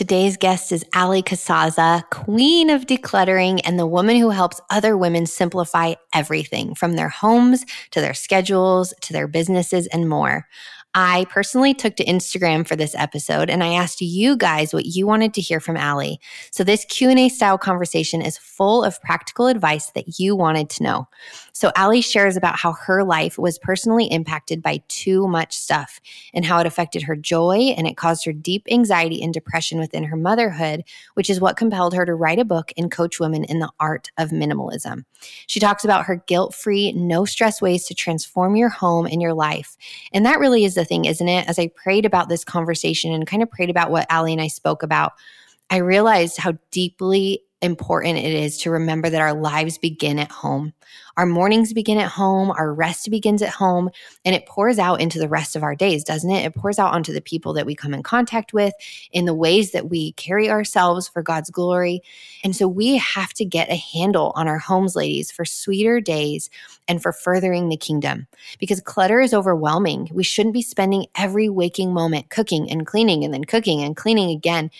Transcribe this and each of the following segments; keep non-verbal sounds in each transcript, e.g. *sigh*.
Today's guest is Allie Casazza, queen of decluttering and the woman who helps other women simplify everything from their homes to their schedules to their businesses and more. I personally took to Instagram for this episode and I asked you guys what you wanted to hear from Allie. So this Q&A style conversation is full of practical advice that you wanted to know. So Allie shares about how her life was personally impacted by too much stuff and how it affected her joy and it caused her deep anxiety and depression within her motherhood, which is what compelled her to write a book and coach women in the art of minimalism. She talks about her guilt-free, no stress ways to transform your home and your life. And that really is the thing, isn't it? As I prayed about this conversation and kind of prayed about what Allie and I spoke about, I realized how deeply important it is to remember that our lives begin at home. Our mornings begin at home, our rest begins at home, and it pours out into the rest of our days, doesn't it? It pours out onto the people that we come in contact with, in the ways that we carry ourselves for God's glory. And so we have to get a handle on our homes, ladies, for sweeter days and for furthering the kingdom. Because clutter is overwhelming. We shouldn't be spending every waking moment cooking and cleaning and then cooking and cleaning again.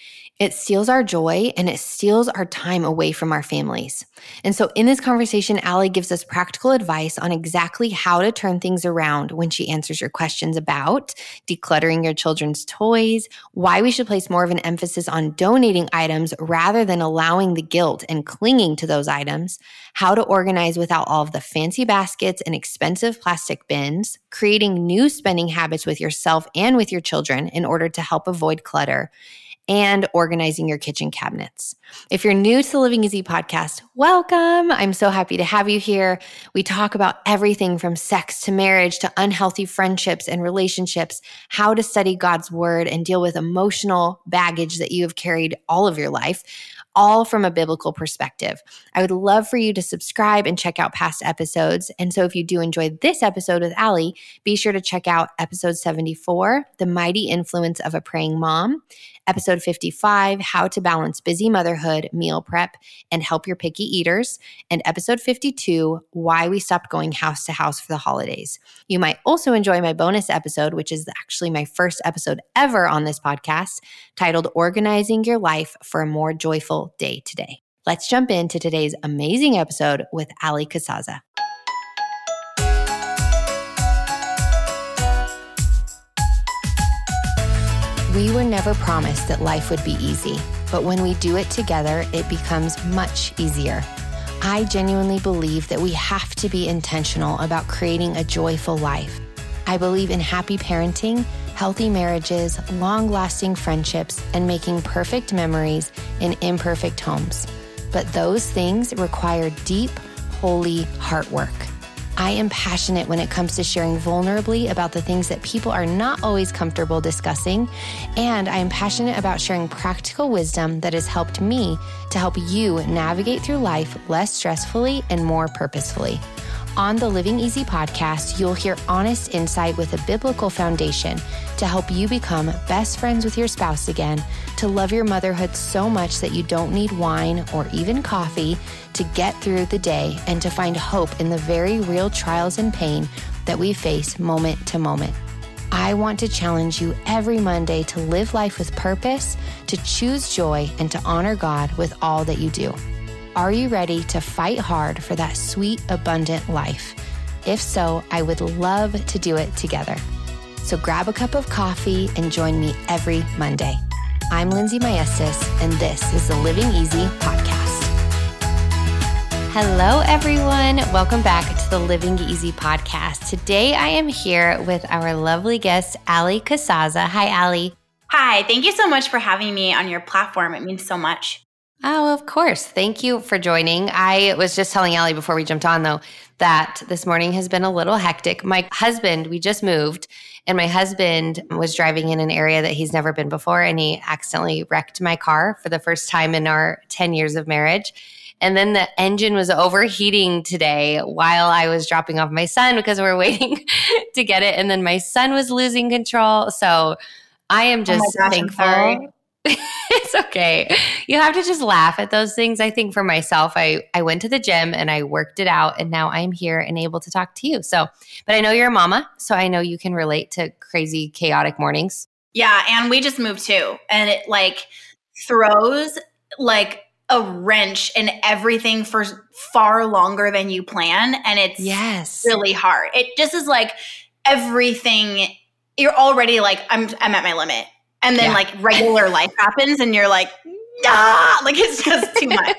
It steals our joy and it steals our time away from our families. And so, in this conversation, Allie gives us practical advice on exactly how to turn things around when she answers your questions about decluttering your children's toys, why we should place more of an emphasis on donating items rather than allowing the guilt and clinging to those items, how to organize without all of the fancy baskets and expensive plastic bins, creating new spending habits with yourself and with your children in order to help avoid clutter and organizing your kitchen cabinets. If you're new to the Living Easy podcast, welcome. I'm so happy to have you here. We talk about everything from sex to marriage to unhealthy friendships and relationships, how to study God's word and deal with emotional baggage that you have carried all of your life all from a biblical perspective. I would love for you to subscribe and check out past episodes. And so if you do enjoy this episode with Allie, be sure to check out episode 74, The Mighty Influence of a Praying Mom, episode 55, How to Balance Busy Motherhood, Meal Prep, and Help Your Picky Eaters, and episode 52, Why We Stopped Going House to House for the Holidays. You might also enjoy my bonus episode, which is actually my first episode ever on this podcast, titled Organizing Your Life for a More Joyful Day Today. Let's jump into today's amazing episode with Allie Casazza. We were never promised that life would be easy, but when we do it together, it becomes much easier. I genuinely believe that we have to be intentional about creating a joyful life. I believe in happy parenting, healthy marriages, long lasting friendships, and making perfect memories in imperfect homes. But those things require deep, holy heart work. I am passionate when it comes to sharing vulnerably about the things that people are not always comfortable discussing. And I am passionate about sharing practical wisdom that has helped me to help you navigate through life less stressfully and more purposefully. On the Living Easy podcast, you'll hear honest insight with a biblical foundation to help you become best friends with your spouse again, to love your motherhood so much that you don't need wine or even coffee to get through the day, and to find hope in the very real trials and pain that we face moment to moment. I want to challenge you every Monday to live life with purpose, to choose joy, and to honor God with all that you do. Are you ready to fight hard for that sweet, abundant life? If so, I would love to do it together. So grab a cup of coffee and join me every Monday. I'm Lindsay Maestas, and this is the Living Easy podcast. Hello, everyone. Welcome back to the Living Easy podcast. Today, I am here with our lovely guest, Allie Casazza. Hi, Allie. Hi, thank you so much for having me on your platform. It means so much. Oh, of course. Thank you for joining. I was just telling Allie before we jumped on, though, that this morning has been a little hectic. My husband, we just moved, and my husband was driving in an area that he's never been before, and he accidentally wrecked my car for the first time in our 10 years of marriage. And then the engine was overheating today while I was dropping off my son because we we're *laughs* waiting to get it. And then my son was losing control. So I am oh just oh gosh, thankful *laughs* it's okay. You have to just laugh at those things. I think for myself, I I went to the gym and I worked it out and now I'm here and able to talk to you. So, but I know you're a mama, so I know you can relate to crazy chaotic mornings. Yeah, and we just moved too. And it like throws like a wrench in everything for far longer than you plan and it's yes really hard it just is like everything you're already like i'm i'm at my limit and then yeah. like regular life happens and you're like ah like it's just too much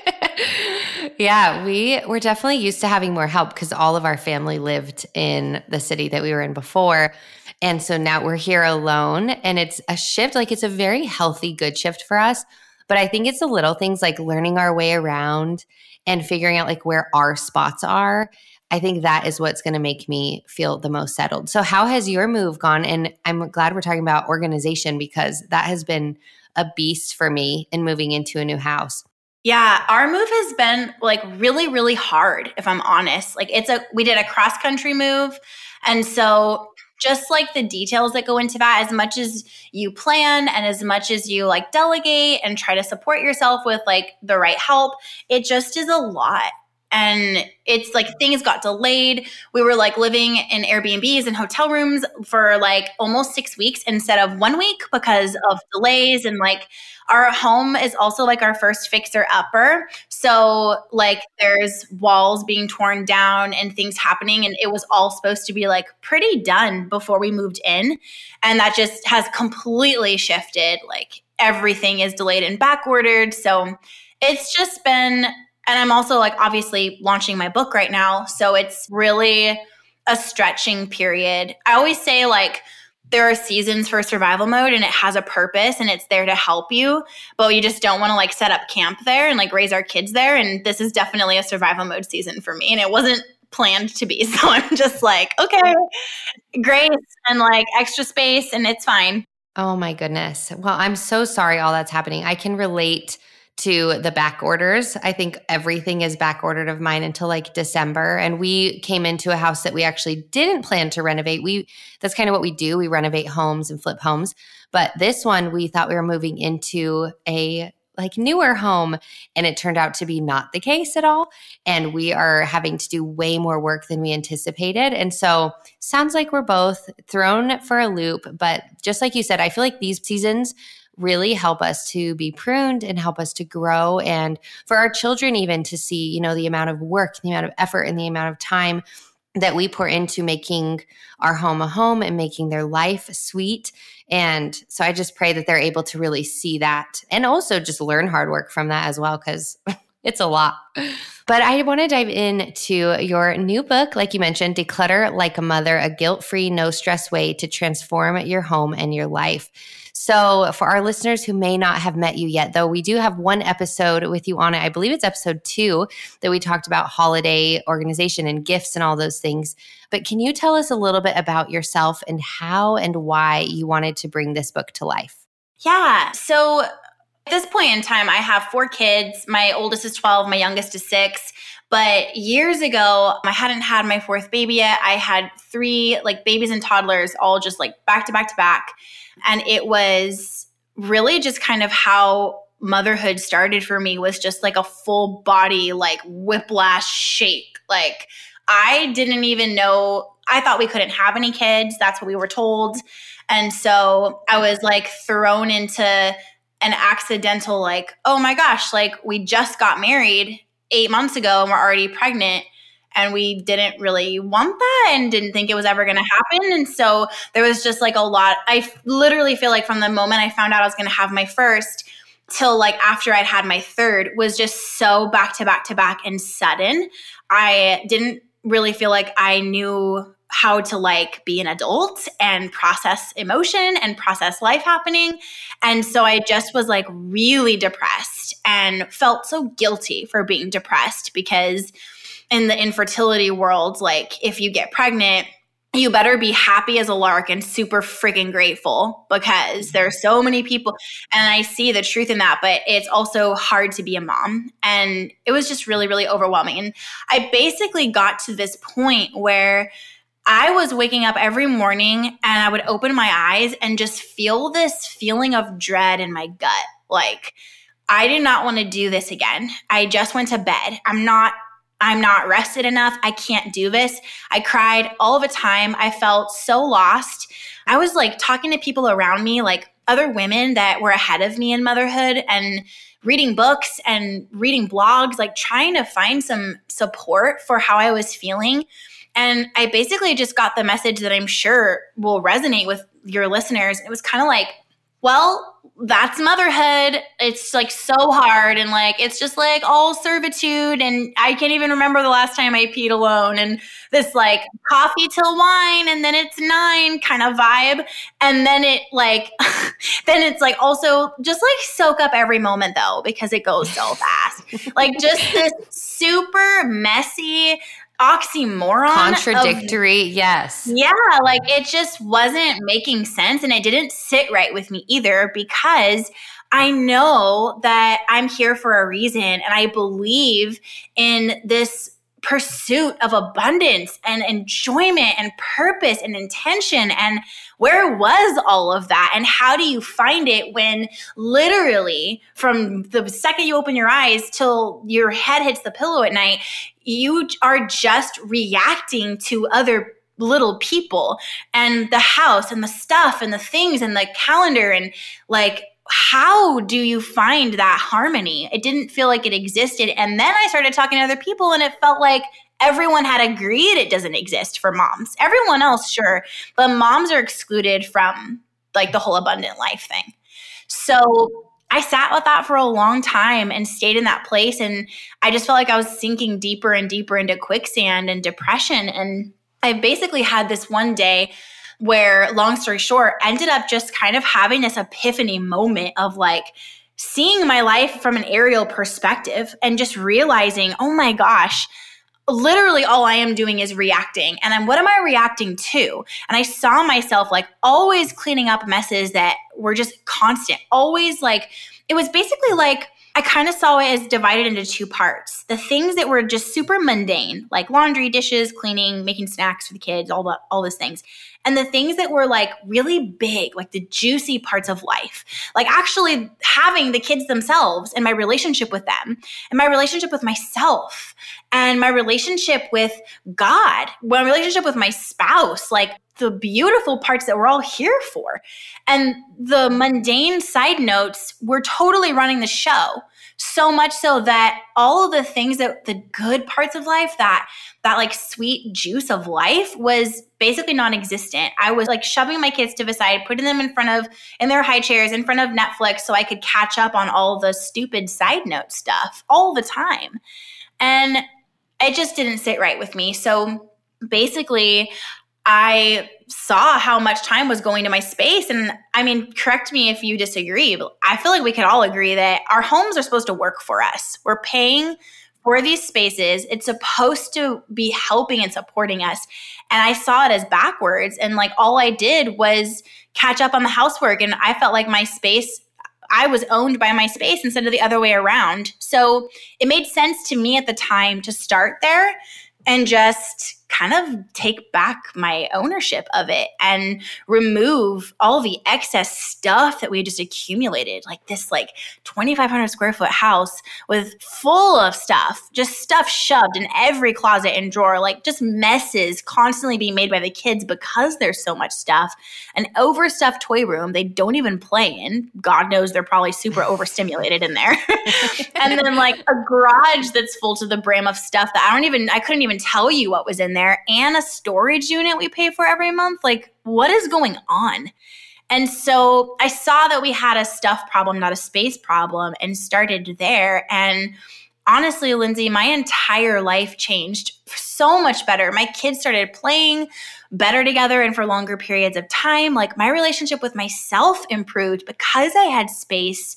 *laughs* yeah we were definitely used to having more help because all of our family lived in the city that we were in before and so now we're here alone and it's a shift like it's a very healthy good shift for us but I think it's the little things like learning our way around and figuring out like where our spots are. I think that is what's going to make me feel the most settled. So, how has your move gone? And I'm glad we're talking about organization because that has been a beast for me in moving into a new house. Yeah, our move has been like really, really hard, if I'm honest. Like, it's a, we did a cross country move. And so just like the details that go into that as much as you plan and as much as you like delegate and try to support yourself with like the right help it just is a lot and it's like things got delayed. We were like living in Airbnbs and hotel rooms for like almost six weeks instead of one week because of delays. And like our home is also like our first fixer upper. So, like, there's walls being torn down and things happening. And it was all supposed to be like pretty done before we moved in. And that just has completely shifted. Like, everything is delayed and back ordered. So, it's just been and I'm also like obviously launching my book right now. So it's really a stretching period. I always say, like, there are seasons for survival mode and it has a purpose and it's there to help you, but you just don't want to like set up camp there and like raise our kids there. And this is definitely a survival mode season for me. And it wasn't planned to be. *laughs* So I'm just like, okay, grace and like extra space and it's fine. Oh my goodness. Well, I'm so sorry all that's happening. I can relate to the back orders. I think everything is back ordered of mine until like December. And we came into a house that we actually didn't plan to renovate. We that's kind of what we do. We renovate homes and flip homes. But this one we thought we were moving into a like newer home and it turned out to be not the case at all and we are having to do way more work than we anticipated and so sounds like we're both thrown for a loop but just like you said i feel like these seasons really help us to be pruned and help us to grow and for our children even to see you know the amount of work the amount of effort and the amount of time that we pour into making our home a home and making their life sweet. And so I just pray that they're able to really see that and also just learn hard work from that as well, because *laughs* it's a lot. But I want to dive into your new book, like you mentioned, Declutter Like a Mother, a guilt free, no stress way to transform your home and your life. So, for our listeners who may not have met you yet, though, we do have one episode with you on it. I believe it's episode two that we talked about holiday organization and gifts and all those things. But can you tell us a little bit about yourself and how and why you wanted to bring this book to life? Yeah. So, at this point in time, I have four kids. My oldest is 12, my youngest is six. But years ago, I hadn't had my fourth baby yet. I had three like babies and toddlers all just like back to back to back. And it was really just kind of how motherhood started for me was just like a full body like whiplash shake. Like I didn't even know I thought we couldn't have any kids. That's what we were told. And so I was like thrown into an accidental like, oh my gosh, like we just got married 8 months ago and we're already pregnant and we didn't really want that and didn't think it was ever going to happen. And so there was just like a lot i literally feel like from the moment i found out i was going to have my first till like after i'd had my third was just so back to back to back and sudden. I didn't really feel like i knew how to like be an adult and process emotion and process life happening. And so I just was like really depressed and felt so guilty for being depressed because in the infertility world, like if you get pregnant, you better be happy as a lark and super freaking grateful because there are so many people and I see the truth in that, but it's also hard to be a mom. And it was just really, really overwhelming. And I basically got to this point where I was waking up every morning and I would open my eyes and just feel this feeling of dread in my gut. Like, I did not want to do this again. I just went to bed. I'm not I'm not rested enough. I can't do this. I cried all the time. I felt so lost. I was like talking to people around me, like other women that were ahead of me in motherhood and reading books and reading blogs, like trying to find some support for how I was feeling. And I basically just got the message that I'm sure will resonate with your listeners. It was kind of like, well, that's motherhood. It's like so hard and like it's just like all servitude and I can't even remember the last time I peed alone and this like coffee till wine and then it's 9 kind of vibe and then it like *laughs* then it's like also just like soak up every moment though because it goes so fast. like just this super messy oxymoron contradictory of, yes. Yeah like it just wasn't making sense and it didn't sit right with me either because i know that i'm here for a reason and i believe in this pursuit of abundance and enjoyment and purpose and intention and where was all of that and how do you find it when literally from the second you open your eyes till your head hits the pillow at night you are just reacting to other little people and the house and the stuff and the things and the calendar and like how do you find that harmony? It didn't feel like it existed. And then I started talking to other people, and it felt like everyone had agreed it doesn't exist for moms. Everyone else, sure, but moms are excluded from like the whole abundant life thing. So I sat with that for a long time and stayed in that place. And I just felt like I was sinking deeper and deeper into quicksand and depression. And I basically had this one day where long story short ended up just kind of having this epiphany moment of like seeing my life from an aerial perspective and just realizing oh my gosh literally all I am doing is reacting. And then what am I reacting to? And I saw myself like always cleaning up messes that were just constant, always like, it was basically like, I kind of saw it as divided into two parts. The things that were just super mundane, like laundry, dishes, cleaning, making snacks for the kids, all the all those things and the things that were like really big, like the juicy parts of life, like actually having the kids themselves and my relationship with them and my relationship with myself and my relationship with God, my relationship with my spouse, like the beautiful parts that we're all here for. And the mundane side notes, we're totally running the show. So much so that all of the things that the good parts of life that that like sweet juice of life was basically non-existent. I was like shoving my kids to the side, putting them in front of in their high chairs in front of Netflix so I could catch up on all the stupid side note stuff all the time. And it just didn't sit right with me. So basically, I saw how much time was going to my space. And I mean, correct me if you disagree, but I feel like we could all agree that our homes are supposed to work for us. We're paying for these spaces. It's supposed to be helping and supporting us. And I saw it as backwards. And like all I did was catch up on the housework. And I felt like my space, I was owned by my space instead of the other way around. So it made sense to me at the time to start there and just kind of take back my ownership of it and remove all the excess stuff that we just accumulated like this like 2500 square foot house with full of stuff just stuff shoved in every closet and drawer like just messes constantly being made by the kids because there's so much stuff. An overstuffed toy room they don't even play in. God knows they're probably super overstimulated in there. *laughs* And then like a garage that's full to the brim of stuff that i don't even i couldn't even tell you what was in there there and a storage unit we pay for every month. Like, what is going on? And so I saw that we had a stuff problem, not a space problem, and started there. And honestly, Lindsay, my entire life changed so much better. My kids started playing better together and for longer periods of time. Like my relationship with myself improved because I had space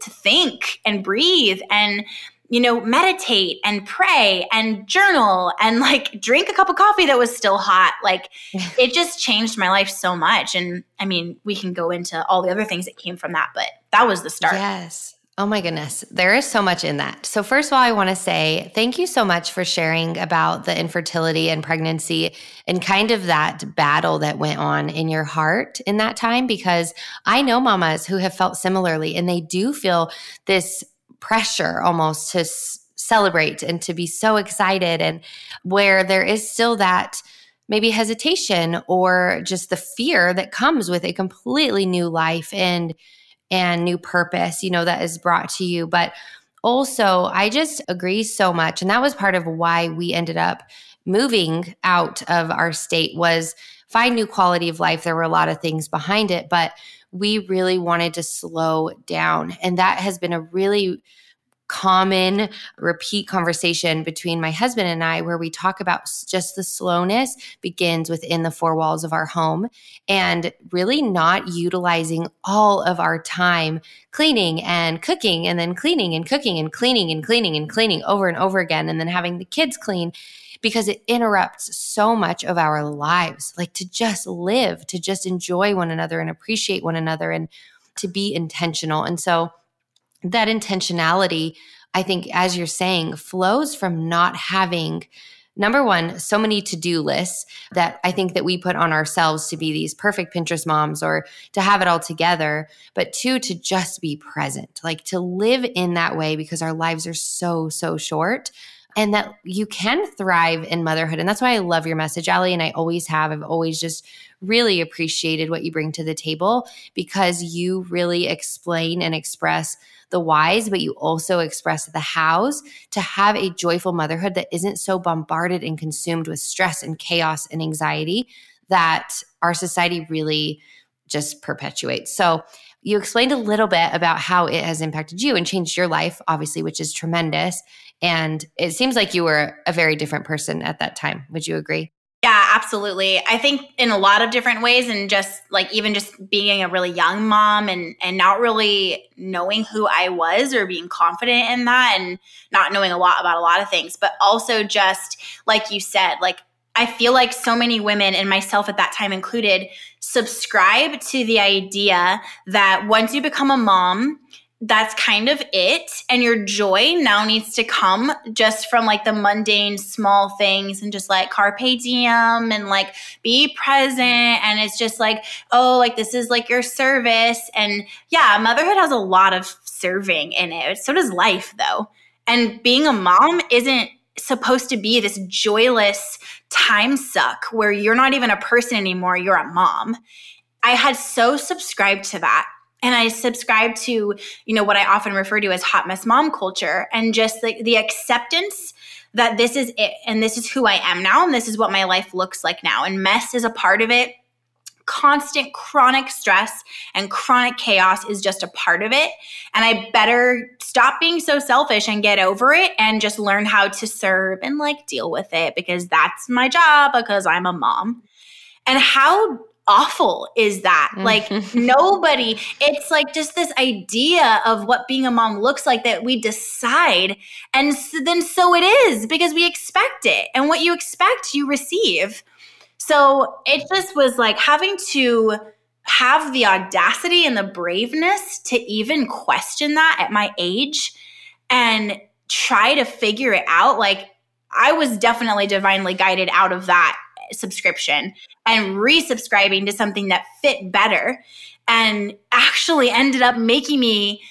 to think and breathe and you know, meditate and pray and journal and like drink a cup of coffee that was still hot. Like *laughs* it just changed my life so much. And I mean, we can go into all the other things that came from that, but that was the start. Yes. Oh my goodness. There is so much in that. So, first of all, I want to say thank you so much for sharing about the infertility and pregnancy and kind of that battle that went on in your heart in that time, because I know mamas who have felt similarly and they do feel this pressure almost to s- celebrate and to be so excited and where there is still that maybe hesitation or just the fear that comes with a completely new life and and new purpose, you know, that is brought to you. But also, I just agree so much and that was part of why we ended up moving out of our state was find new quality of life. There were a lot of things behind it, but we really wanted to slow down. And that has been a really common repeat conversation between my husband and I where we talk about just the slowness begins within the four walls of our home and really not utilizing all of our time cleaning and cooking and then cleaning and cooking and cleaning and cleaning and cleaning over and over again and then having the kids clean because it interrupts so much of our lives like to just live to just enjoy one another and appreciate one another and to be intentional. And so that intentionality, I think, as you're saying, flows from not having number one so many to-do lists that i think that we put on ourselves to be these perfect pinterest moms or to have it all together but two to just be present like to live in that way because our lives are so so short and that you can thrive in motherhood and that's why i love your message allie and i always have i've always just really appreciated what you bring to the table because you really explain and express the whys, but you also express the hows to have a joyful motherhood that isn't so bombarded and consumed with stress and chaos and anxiety that our society really just perpetuates. So, you explained a little bit about how it has impacted you and changed your life, obviously, which is tremendous. And it seems like you were a very different person at that time. Would you agree? Yeah, absolutely. I think in a lot of different ways and just like even just being a really young mom and and not really knowing who I was or being confident in that and not knowing a lot about a lot of things, but also just like you said, like I feel like so many women and myself at that time included subscribe to the idea that once you become a mom, that's kind of it. And your joy now needs to come just from like the mundane small things and just like carpe diem and like be present. And it's just like, oh, like this is like your service. And yeah, motherhood has a lot of serving in it. So does life though. And being a mom isn't supposed to be this joyless time suck where you're not even a person anymore, you're a mom. I had so subscribed to that and I subscribe to, you know, what I often refer to as hot mess mom culture and just like the acceptance that this is it and this is who I am now and this is what my life looks like now. And mess is a part of it. Constant chronic stress and chronic chaos is just a part of it. And I better stop being so selfish and get over it and just learn how to serve and like deal with it because that's my job because I'm a mom. And how awful is that? Mm-hmm. Like *laughs* nobody, it's like just this idea of what being a mom looks like that we decide. And so, then so it is because we expect it. And what you expect, you receive. So it just was like having to have the audacity and the braveness to even question that at my age and try to figure it out. Like I was definitely divinely guided out of that subscription and resubscribing to something that fit better and actually ended up making me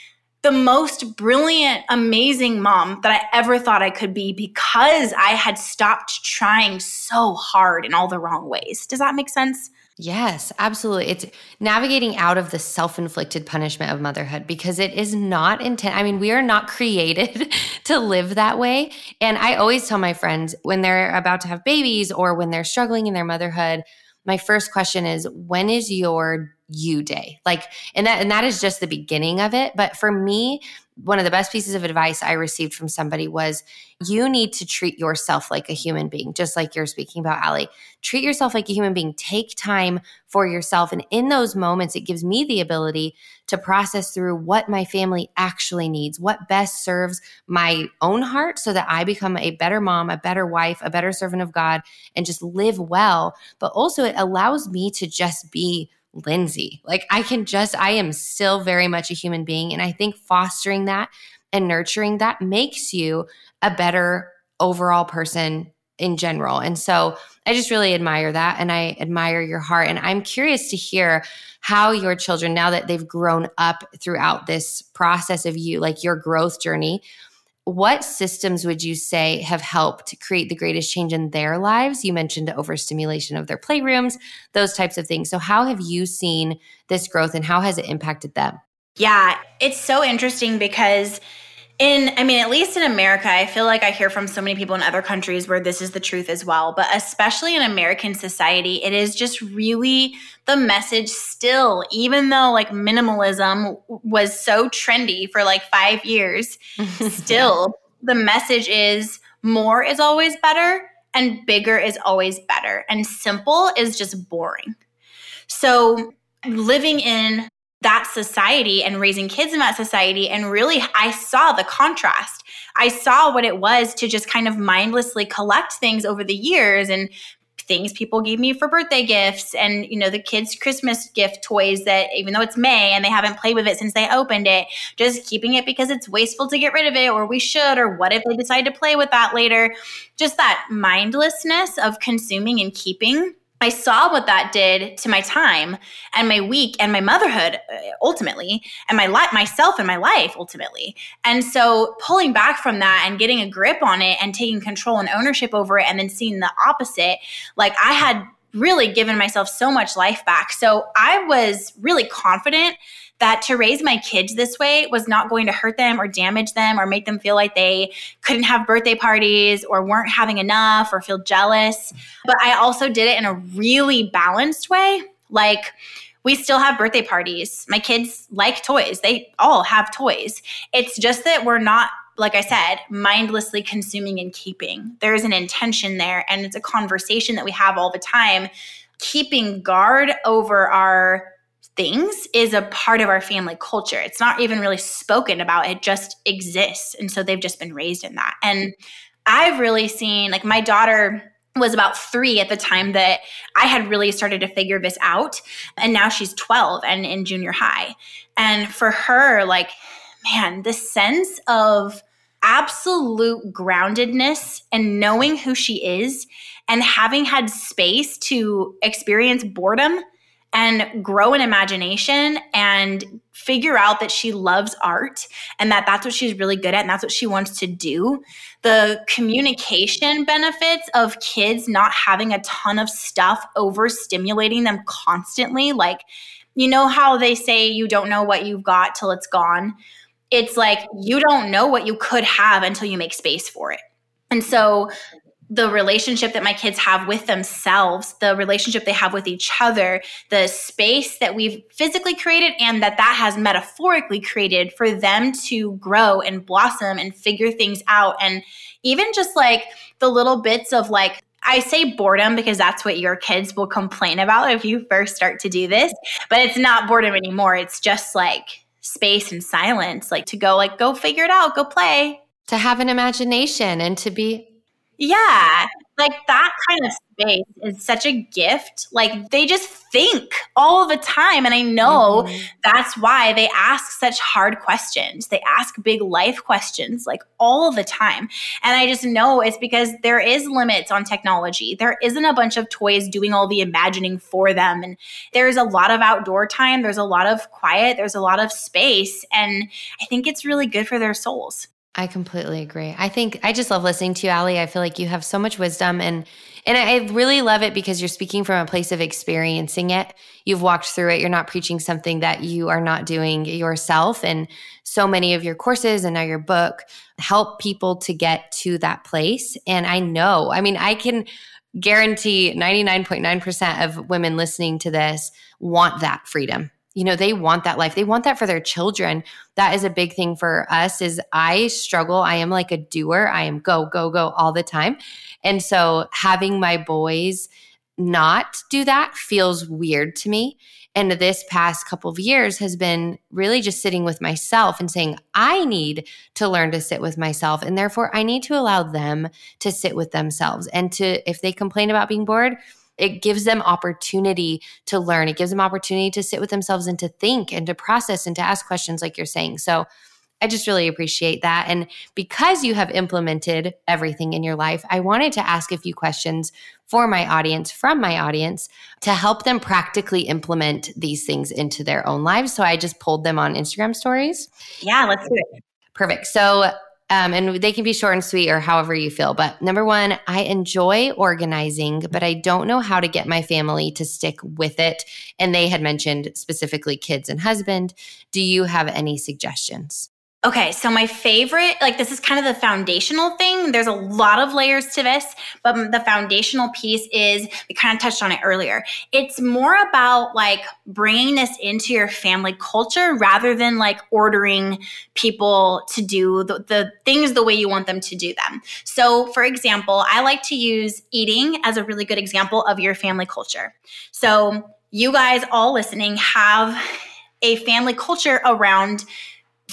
the most brilliant, amazing mom that I ever thought I could be because I had stopped trying so hard in all the wrong ways. Does that make sense? Yes, absolutely. It's navigating out of the self inflicted punishment of motherhood because it is not intent. I mean, we are not *laughs* created to live that way. And I always tell my friends when they're about to have babies or when they're struggling in their motherhood, my first question is when is your you day like and that and that is just the beginning of it but for me one of the best pieces of advice I received from somebody was you need to treat yourself like a human being, just like you're speaking about, Allie. Treat yourself like a human being. Take time for yourself. And in those moments, it gives me the ability to process through what my family actually needs, what best serves my own heart so that I become a better mom, a better wife, a better servant of God, and just live well. But also, it allows me to just be Lindsay. Like I can just, I am still very much a human being. And I think fostering that and nurturing that makes you a better overall person in general. And so I just really admire that. And I admire your heart. And I'm curious to hear how your children, now that they've grown up throughout this process of you, like your growth journey, what systems would you say have helped create the greatest change in their lives? You mentioned overstimulation of their playrooms, those types of things. So, how have you seen this growth and how has it impacted them? Yeah, it's so interesting because in i mean at least in america i feel like i hear from so many people in other countries where this is the truth as well. But especially in american society it is just really the message still even though like minimalism was so trendy for like 5 years *laughs* still the message is more is always better and bigger is always better. And simple is just boring. So living in that society and raising kids in that society. And really, I saw the contrast. I saw what it was to just kind of mindlessly collect things over the years and things people gave me for birthday gifts and you know the kids christmas gift toys that even though it's may and they haven't played with it since they opened it just keeping it because it's wasteful to get rid of it or we should or what if they decide to play with that later just that mindlessness of consuming and keeping I saw what that did to my time and my week and my motherhood uh, ultimately and my life myself and my life ultimately. And so pulling back from that and getting a grip on it and taking control and ownership over it and then seeing the opposite, like I had really given myself so much life back. So I was really confident that to raise my kids this way was not going to hurt them or damage them or make them feel like they couldn't have birthday parties or weren't having enough or feel jealous. But I also did it in a really balanced way. Like, we still have birthday parties. My kids like toys. They all have toys. It's just that we're not like I said, mindlessly consuming and keeping. There's an intention there, and it's a conversation that we have all the time. Keeping guard over our things is a part of our family culture. It's not even really spoken about, it just exists. And so they've just been raised in that. And I've really seen, like, my daughter was about three at the time that I had really started to figure this out. And now she's 12 and in junior high. And for her, like, man, the sense of absolute groundedness and knowing who she is and having had space to experience boredom and grow an imagination and figure out that she loves art and that that's what she's really good at and that's what she wants to do. The communication benefits of kids not having a ton of stuff overstimulating them constantly. Like, you know how they say you don't know what you've got till it's gone? It's like you don't know what you could have until you make space for it. And so the relationship that my kids have with themselves, the relationship they have with each other, the space that we've physically created and that that has metaphorically created for them to grow and blossom and figure things out and even just like the little bits of like I say boredom because that's what your kids will complain about if you first start to do this, but it's not boredom anymore. It's just like space and silence, like to go like go figure it out, go play. To have an imagination and to be yeah. Like that kind of space is such a gift. Like they just think all the time. And I know mm-hmm. that's why they ask such hard questions. They ask big life questions like all the time. And I just know it's because there is limits on technology. There isn't a bunch of toys doing all the imagining for them. And there's a lot of outdoor time. There's a lot of quiet. There's a lot of space. And I think it's really good for their souls. I completely agree. I think I just love listening to you, Allie. I feel like you have so much wisdom and and I really love it because you're speaking from a place of experiencing it. You've walked through it. You're not preaching something that you are not doing yourself. And so many of your courses and now your book help people to get to that place. And I know, I mean, I can guarantee 99.9% of women listening to this want that freedom you know they want that life. They want that for their children. That is a big thing for us is i struggle. I am like a doer. I am go go go all the time. And so having my boys not do that feels weird to me. And this past couple of years has been really just sitting with myself and saying i need to learn to sit with myself and therefore i need to allow them to sit with themselves. And to if they complain about being bored it gives them opportunity to learn. It gives them opportunity to sit with themselves and to think and to process and to ask questions, like you're saying. So I just really appreciate that. And because you have implemented everything in your life, I wanted to ask a few questions for my audience, from my audience, to help them practically implement these things into their own lives. So I just pulled them on Instagram stories. Yeah, let's do it. Perfect. So Um, and they can be short and sweet or however you feel. But number one, I enjoy organizing, but I don't know how to get my family to stick with it. And they had mentioned specifically kids and husband. Do you have any suggestions? Okay, so my favorite, like this is kind of the foundational thing. There's a lot of layers to this, but the foundational piece is we kind of touched on it earlier. It's more about like bringing this into your family culture rather than like ordering people to do the, the things the way you want them to do them. So, for example, I like to use eating as a really good example of your family culture. So, you guys all listening have a family culture around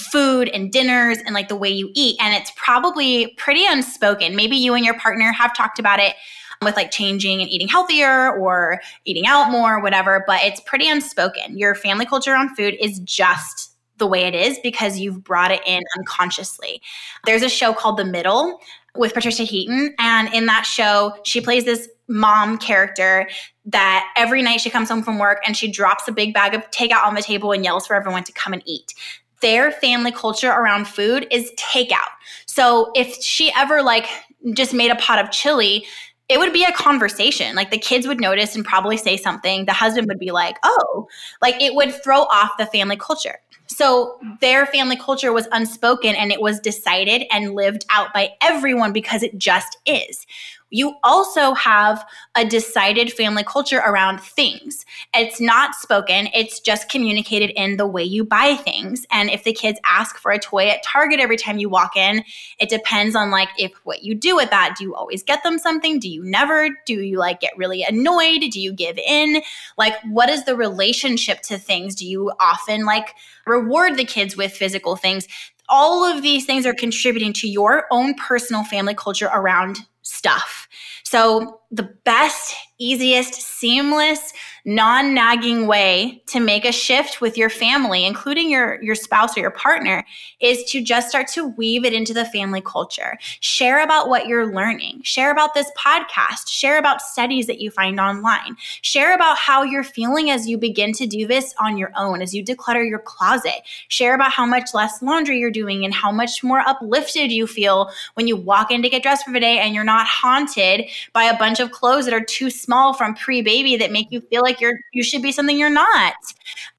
food and dinners and like the way you eat. And it's probably pretty unspoken. Maybe you and your partner have talked about it with like changing and eating healthier or eating out more, whatever, but it's pretty unspoken. Your family culture on food is just the way it is because you've brought it in unconsciously. There's a show called The Middle with Patricia Heaton. And in that show, she plays this mom character that every night she comes home from work and she drops a big bag of takeout on the table and yells for everyone to come and eat their family culture around food is takeout. So if she ever like just made a pot of chili, it would be a conversation. Like the kids would notice and probably say something. The husband would be like, oh, like it would throw off the family culture. So their family culture was unspoken and it was decided and lived out by everyone because it just is you also have a decided family culture around things. It's not spoken, it's just communicated in the way you buy things. And if the kids ask for a toy at Target every time you walk in, it depends on like if what you do with that. Do you always get them something? Do you never? Do you like get really annoyed? Do you give in? Like what is the relationship to things? Do you often like reward the kids with physical things? all of these things are contributing to your own personal family culture around stuff. So, the best, easiest, seamless, non-nagging way to make a shift with your family, including your your spouse or your partner, is to just start to weave it into the family culture. Share about what you're learning. Share about this podcast. Share about studies that you find online. Share about how you're feeling as you begin to do this on your own, as you declutter your closet. Share about how much less laundry you're doing and how much more uplifted you feel when you walk in to get dressed for the day and you're not haunted by a bunch of clothes that are too small from pre-baby that make you feel like you're you should be something you're not.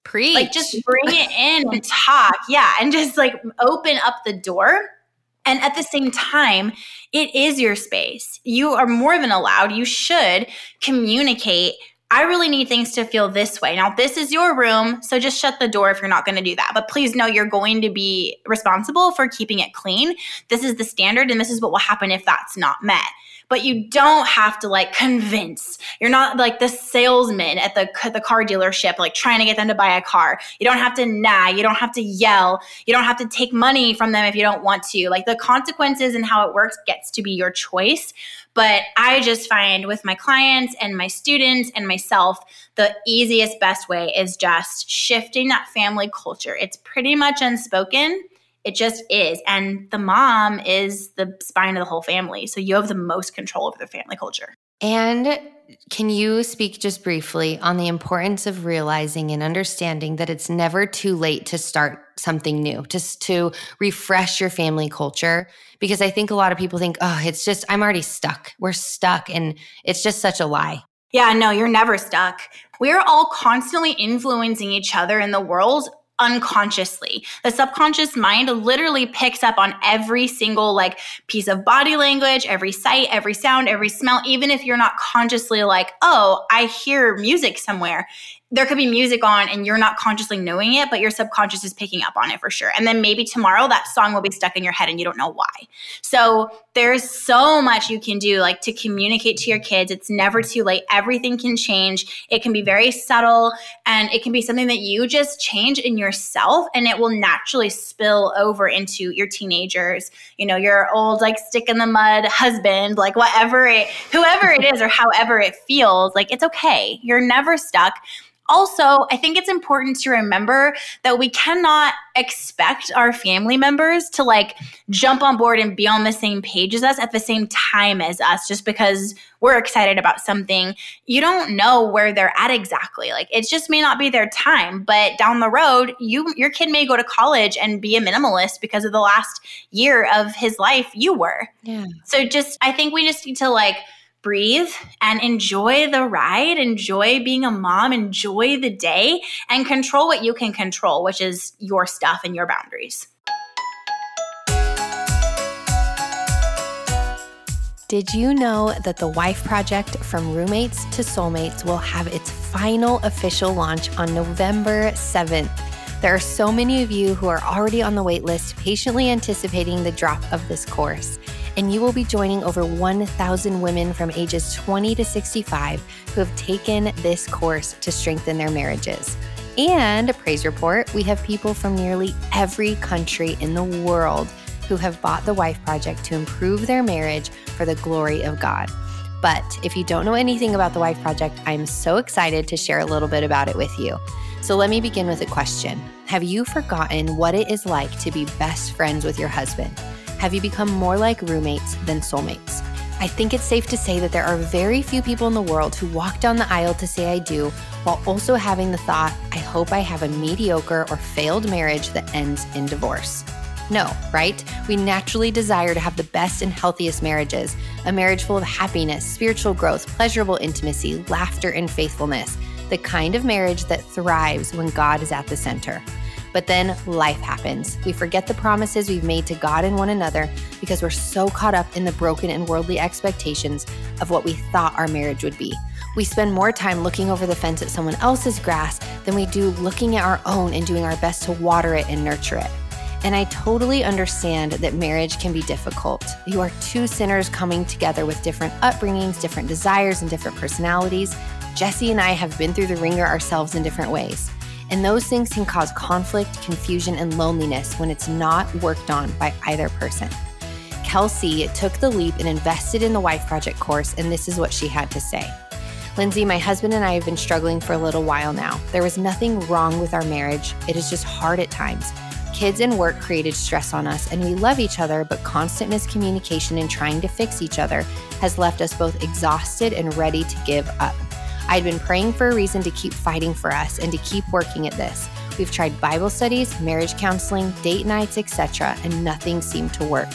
Preach. Like just bring it in and talk. Yeah. And just like open up the door. And at the same time, it is your space. You are more than allowed. You should communicate I really need things to feel this way. Now, this is your room, so just shut the door if you're not going to do that. But please know you're going to be responsible for keeping it clean. This is the standard, and this is what will happen if that's not met but you don't have to like convince. You're not like the salesman at the the car dealership like trying to get them to buy a car. You don't have to nag, you don't have to yell, you don't have to take money from them if you don't want to. Like the consequences and how it works gets to be your choice. But I just find with my clients and my students and myself, the easiest, best way is just shifting that family culture. It's pretty much unspoken it just is. And the mom is the spine of the whole family. So you have the most control over the family culture. And can you speak just briefly on the importance of realizing and understanding that it's never too late to start something new, just to refresh your family culture? Because I think a lot of people think, oh, it's just, I'm already stuck. We're stuck. And it's just such a lie. Yeah, no, you're never stuck. We're all constantly influencing each other in the world unconsciously. The subconscious mind literally picks up on every single like piece of body language, every sight, every sound, every smell, even if you're not consciously like, "Oh, I hear music somewhere." there could be music on and you're not consciously knowing it, but your subconscious is picking up on it for sure. And then maybe tomorrow that song will be stuck in your head and you don't know why. So there's so much you can do, like to communicate to your kids. It's never too late. Everything can change. It can be very subtle and it can be something that you just change in yourself and it will naturally spill over into your teenagers, you know, your old, like stick in the mud husband, like whatever it, whoever it is or however it feels, like it's okay. You're never stuck Also, I think it's important to remember that we cannot expect our family members to like jump on board and be on the same page as us at the same time as us just because we're excited about something. You don't know where they're at exactly. Like it just may not be their time, but down the road, you your kid may go to college and be a minimalist because of the last year of his life you were. Yeah. So just I think we just need to like breathe and enjoy the ride, enjoy being a mom, enjoy the day, and control what you can control, which is your stuff and your boundaries. Did you know that the Wife Project from Roommates to Soulmates will have its final official launch on November 7th? There are so many of you who are already on the waitlist, patiently anticipating the drop of this course and you will be joining over 1,000 women from ages 20 to 65 who have taken this course to strengthen their marriages. And a praise report, we have people from nearly every country in the world who have bought the Wife Project to improve their marriage for the glory of God. But if you don't know anything about the Wife Project, I'm so excited to share a little bit about it with you. So let me begin with a question Have you forgotten what it is like to be best friends with your husband? Have you become more like roommates than soulmates? I think it's safe to say that there are very few people in the world who walk down the aisle to say I do while also having the thought, I hope I have a mediocre or failed marriage that ends in divorce. No, right? We naturally desire to have the best and healthiest marriages a marriage full of happiness, spiritual growth, pleasurable intimacy, laughter, and faithfulness. The kind of marriage that thrives when God is at the center. But then life happens. We forget the promises we've made to God and one another because we're so caught up in the broken and worldly expectations of what we thought our marriage would be. We spend more time looking over the fence at someone else's grass than we do looking at our own and doing our best to water it and nurture it. And I totally understand that marriage can be difficult. You are two sinners coming together with different upbringings, different desires, and different personalities. Jesse and I have been through the ringer ourselves in different ways. And those things can cause conflict, confusion, and loneliness when it's not worked on by either person. Kelsey took the leap and invested in the Wife Project course, and this is what she had to say. Lindsay, my husband and I have been struggling for a little while now. There was nothing wrong with our marriage, it is just hard at times. Kids and work created stress on us, and we love each other, but constant miscommunication and trying to fix each other has left us both exhausted and ready to give up. I'd been praying for a reason to keep fighting for us and to keep working at this. We've tried Bible studies, marriage counseling, date nights, etc., and nothing seemed to work.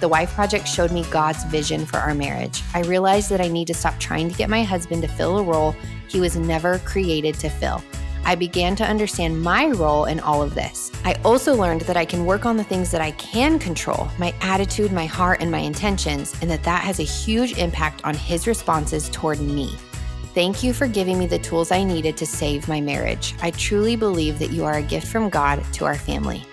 The Wife Project showed me God's vision for our marriage. I realized that I need to stop trying to get my husband to fill a role he was never created to fill. I began to understand my role in all of this. I also learned that I can work on the things that I can control my attitude, my heart, and my intentions, and that that has a huge impact on his responses toward me. Thank you for giving me the tools I needed to save my marriage. I truly believe that you are a gift from God to our family.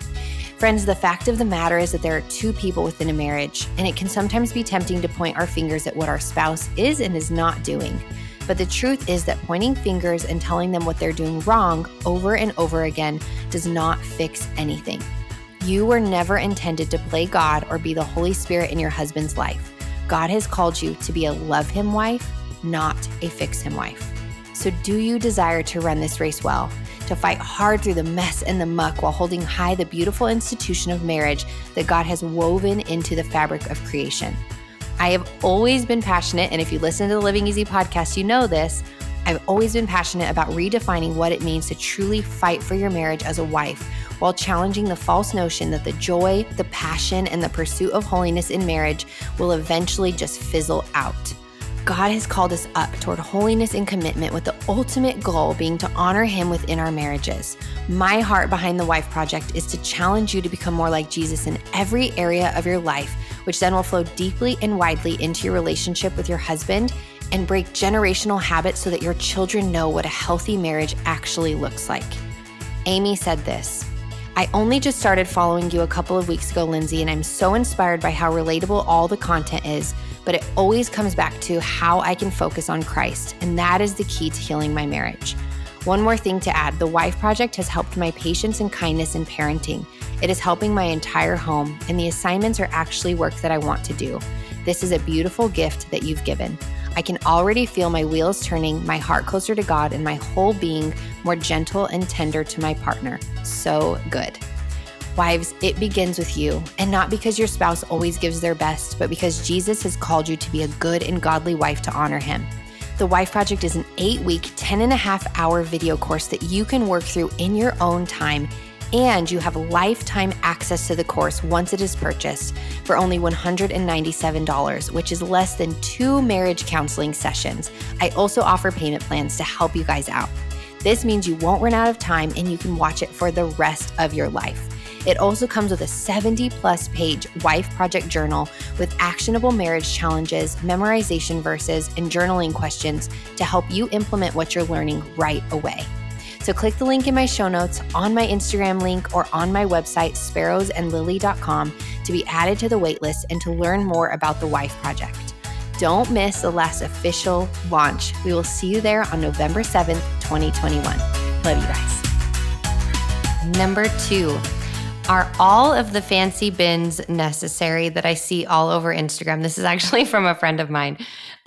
Friends, the fact of the matter is that there are two people within a marriage, and it can sometimes be tempting to point our fingers at what our spouse is and is not doing. But the truth is that pointing fingers and telling them what they're doing wrong over and over again does not fix anything. You were never intended to play God or be the Holy Spirit in your husband's life. God has called you to be a love him wife not a fix him wife. So, do you desire to run this race well, to fight hard through the mess and the muck while holding high the beautiful institution of marriage that God has woven into the fabric of creation? I have always been passionate, and if you listen to the Living Easy podcast, you know this. I've always been passionate about redefining what it means to truly fight for your marriage as a wife while challenging the false notion that the joy, the passion, and the pursuit of holiness in marriage will eventually just fizzle out. God has called us up toward holiness and commitment with the ultimate goal being to honor Him within our marriages. My heart behind the Wife Project is to challenge you to become more like Jesus in every area of your life, which then will flow deeply and widely into your relationship with your husband and break generational habits so that your children know what a healthy marriage actually looks like. Amy said this. I only just started following you a couple of weeks ago, Lindsay, and I'm so inspired by how relatable all the content is but it always comes back to how I can focus on Christ, and that is the key to healing my marriage. One more thing to add the Wife Project has helped my patience and kindness in parenting. It is helping my entire home, and the assignments are actually work that I want to do. This is a beautiful gift that you've given. I can already feel my wheels turning, my heart closer to God, and my whole being more gentle and tender to my partner. So good. Wives, it begins with you, and not because your spouse always gives their best, but because Jesus has called you to be a good and godly wife to honor him. The Wife Project is an eight week, 10 and a half hour video course that you can work through in your own time and you have lifetime access to the course once it is purchased for only $197, which is less than two marriage counseling sessions. I also offer payment plans to help you guys out. This means you won't run out of time and you can watch it for the rest of your life. It also comes with a 70 plus page Wife Project journal with actionable marriage challenges, memorization verses, and journaling questions to help you implement what you're learning right away. So click the link in my show notes, on my Instagram link, or on my website, sparrowsandlily.com, to be added to the waitlist and to learn more about the Wife Project. Don't miss the last official launch. We will see you there on November 7th, 2021. Love you guys. Number two, are all of the fancy bins necessary that I see all over Instagram? This is actually *laughs* from a friend of mine.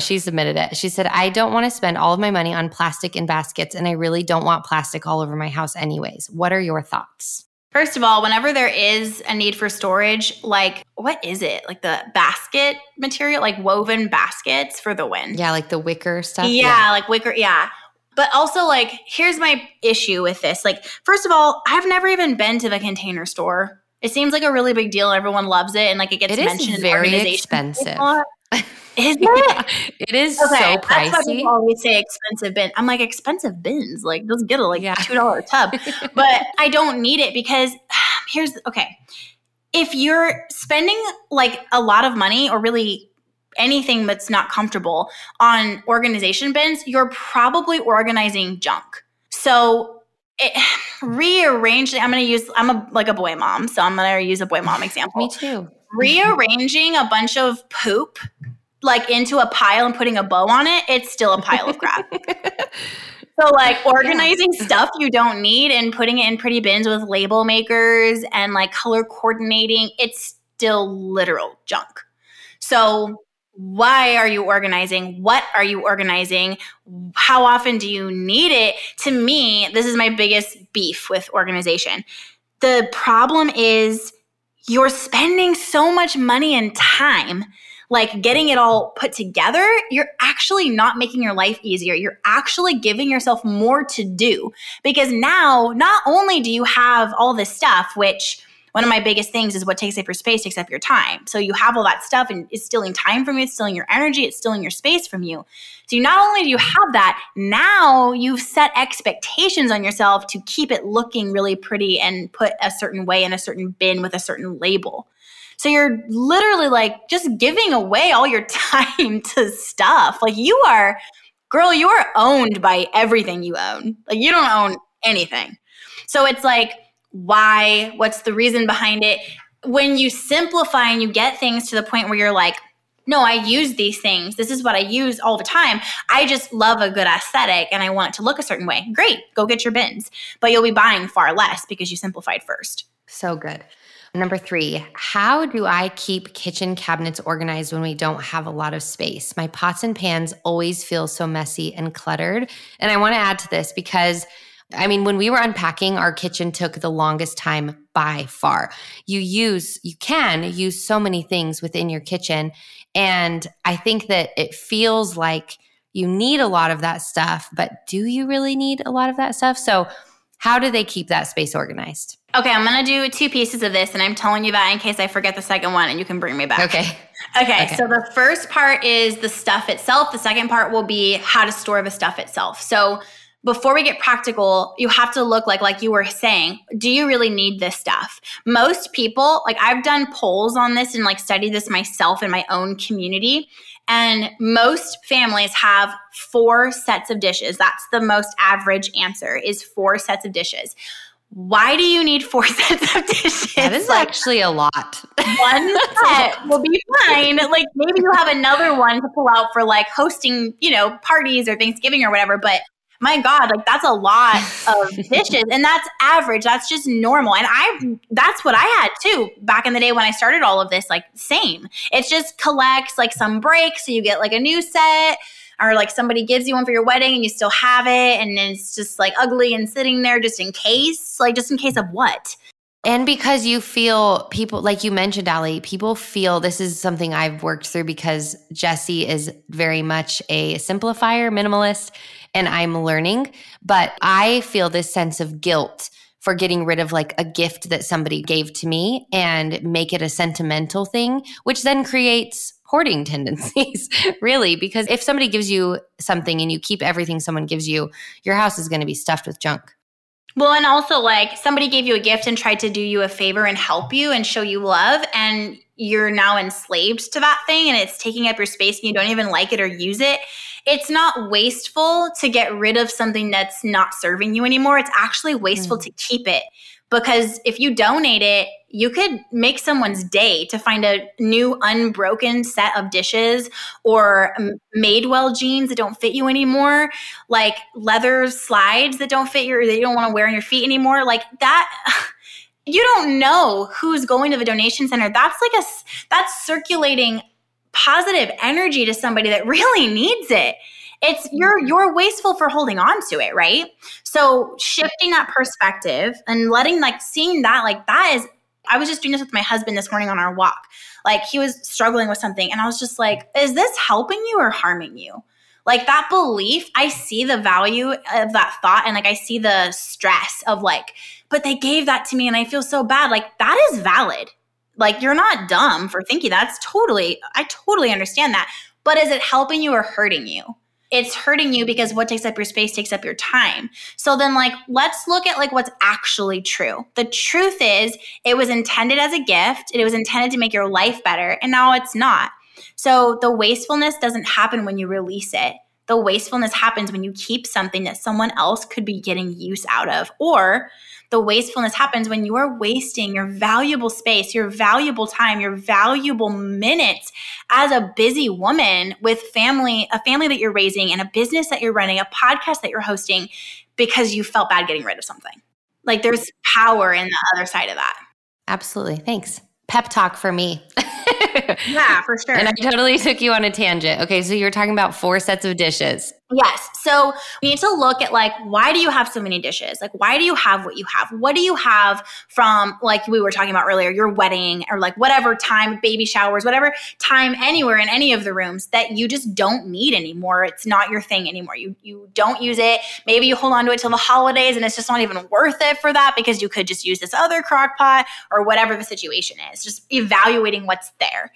She submitted it. She said, I don't want to spend all of my money on plastic and baskets, and I really don't want plastic all over my house, anyways. What are your thoughts? First of all, whenever there is a need for storage, like what is it? Like the basket material, like woven baskets for the win. Yeah, like the wicker stuff. Yeah, yeah. like wicker. Yeah. But also, like, here's my issue with this. Like, first of all, I've never even been to the container store. It seems like a really big deal. Everyone loves it, and like it gets it mentioned. *laughs* Is very expensive. Is it? Yeah, it is okay, so pricey. That's why people always say expensive bin. I'm like expensive bins. Like just get a like yeah. two dollar tub, *laughs* but I don't need it because *sighs* here's okay. If you're spending like a lot of money or really anything that's not comfortable on organization bins, you're probably organizing junk. So it, *sighs* rearrange. I'm going to use. I'm a like a boy mom, so I'm going to use a boy mom *laughs* example. Me too. *laughs* Rearranging a bunch of poop like into a pile and putting a bow on it, it's still a pile of crap. *laughs* So, like organizing yeah. stuff you don't need and putting it in pretty bins with label makers and like color coordinating, it's still literal junk. So, why are you organizing? What are you organizing? How often do you need it? To me, this is my biggest beef with organization. The problem is you're spending so much money and time like getting it all put together, you're actually not making your life easier. You're actually giving yourself more to do because now not only do you have all this stuff, which one of my biggest things is what takes up your space takes up your time. So you have all that stuff and it's stealing time from you, it's stealing your energy, it's stealing your space from you. So not only do you have that, now you've set expectations on yourself to keep it looking really pretty and put a certain way in a certain bin with a certain label. So you're literally like just giving away all your *laughs* time to stuff. Like you are, girl, you are owned by everything you own. Like you don't own anything. So it's like, why? What's the reason behind it? When you simplify and you get things to the point where you're like, no, I use these things. This is what I use all the time. I just love a good aesthetic and I want to look a certain way. Great, go get your bins. But you'll be buying far less because you simplified first. So good. Number three, how do I keep kitchen cabinets organized when we don't have a lot of space? My pots and pans always feel so messy and cluttered. And I want to add to this because I mean, when we were unpacking, our kitchen took the longest time by far. You use, you can use so many things within your kitchen. And I think that it feels like you need a lot of that stuff, but do you really need a lot of that stuff? So, how do they keep that space organized? Okay, I'm gonna do two pieces of this, and I'm telling you that in case I forget the second one, and you can bring me back. Okay. *laughs* Okay, okay. so the first part is the stuff itself. The second part will be how to store the stuff itself. So before we get practical, you have to look like like you were saying, do you really need this stuff? Most people, like I've done polls on this and like studied this myself in my own community, and most families have four sets of dishes. That's the most average answer is four sets of dishes why do you need four *laughs* sets of dishes? That is like, actually a lot. One *laughs* set will be fine. Like maybe you have another one to pull out for like hosting, you know, parties or Thanksgiving or whatever. But my God, like that's a lot of *laughs* dishes. And that's average. That's just normal. And I, that's what I had too back in the day when I started all of this, like same. It just collects like some breaks. So you get like a new set or like somebody gives you one for your wedding and you still have it and it's just like ugly and sitting there just in case like just in case of what and because you feel people, like you mentioned, Allie, people feel this is something I've worked through because jesse is very much a simplifier, minimalist, and I'm learning. But I feel this sense of guilt for getting rid of like a gift that somebody gave to me and make it a sentimental thing, which then creates hoarding *laughs* tendencies, really. Because if somebody gives you something and you keep everything someone gives you, your house is going to be stuffed with junk. Well, and also like somebody gave you a gift and tried to do you a favor and help you and show you love, and you're now enslaved to that thing and it's taking up your space and you don't even like it or use it. It's not wasteful to get rid of something that's not serving you anymore. It's actually wasteful mm. to keep it because if you donate it, you could make someone's day to find a new unbroken set of dishes or Madewell jeans that don't fit you anymore, like leather slides that don't fit your that you don't want to wear on your feet anymore. Like that *laughs* you don't know who's going to the donation center. That's like a that's circulating positive energy to somebody that really needs it it's you're mm-hmm. you're wasteful for holding on to it right so shifting that perspective and letting like seeing that like that is I was just doing this with my husband this morning on our walk. Like he was struggling with something and I was just like, is this helping you or harming you? Like that belief, I see the value of that thought and like I see the stress of like, but they gave that to me and I feel so bad. Like that is valid. Like you're not dumb for thinking that's totally, I totally understand that. But is it helping you or hurting you? it's hurting you because what takes up your space takes up your time. So then like let's look at like what's actually true. The truth is it was intended as a gift, it was intended to make your life better and now it's not. So the wastefulness doesn't happen when you release it. The wastefulness happens when you keep something that someone else could be getting use out of or the wastefulness happens when you are wasting your valuable space, your valuable time, your valuable minutes as a busy woman with family, a family that you're raising, and a business that you're running, a podcast that you're hosting because you felt bad getting rid of something. Like there's power in the other side of that. Absolutely. Thanks. Pep talk for me. yeah, for sure. *laughs* And I totally took you on a tangent. Okay, so you were talking about four sets of dishes. Yes. So we need to look at like, why do you have so many dishes? Like, why do you have what you have? What do you have from, like we were talking about earlier, your wedding or like whatever time, baby showers, whatever time anywhere in any of the rooms that you just don't need anymore. It's not your thing anymore. You, you don't use it. Maybe you hold on to it till the holidays and it's just not even worth it for that because you could just use this other crock pot or whatever the situation is. Just evaluating what's there.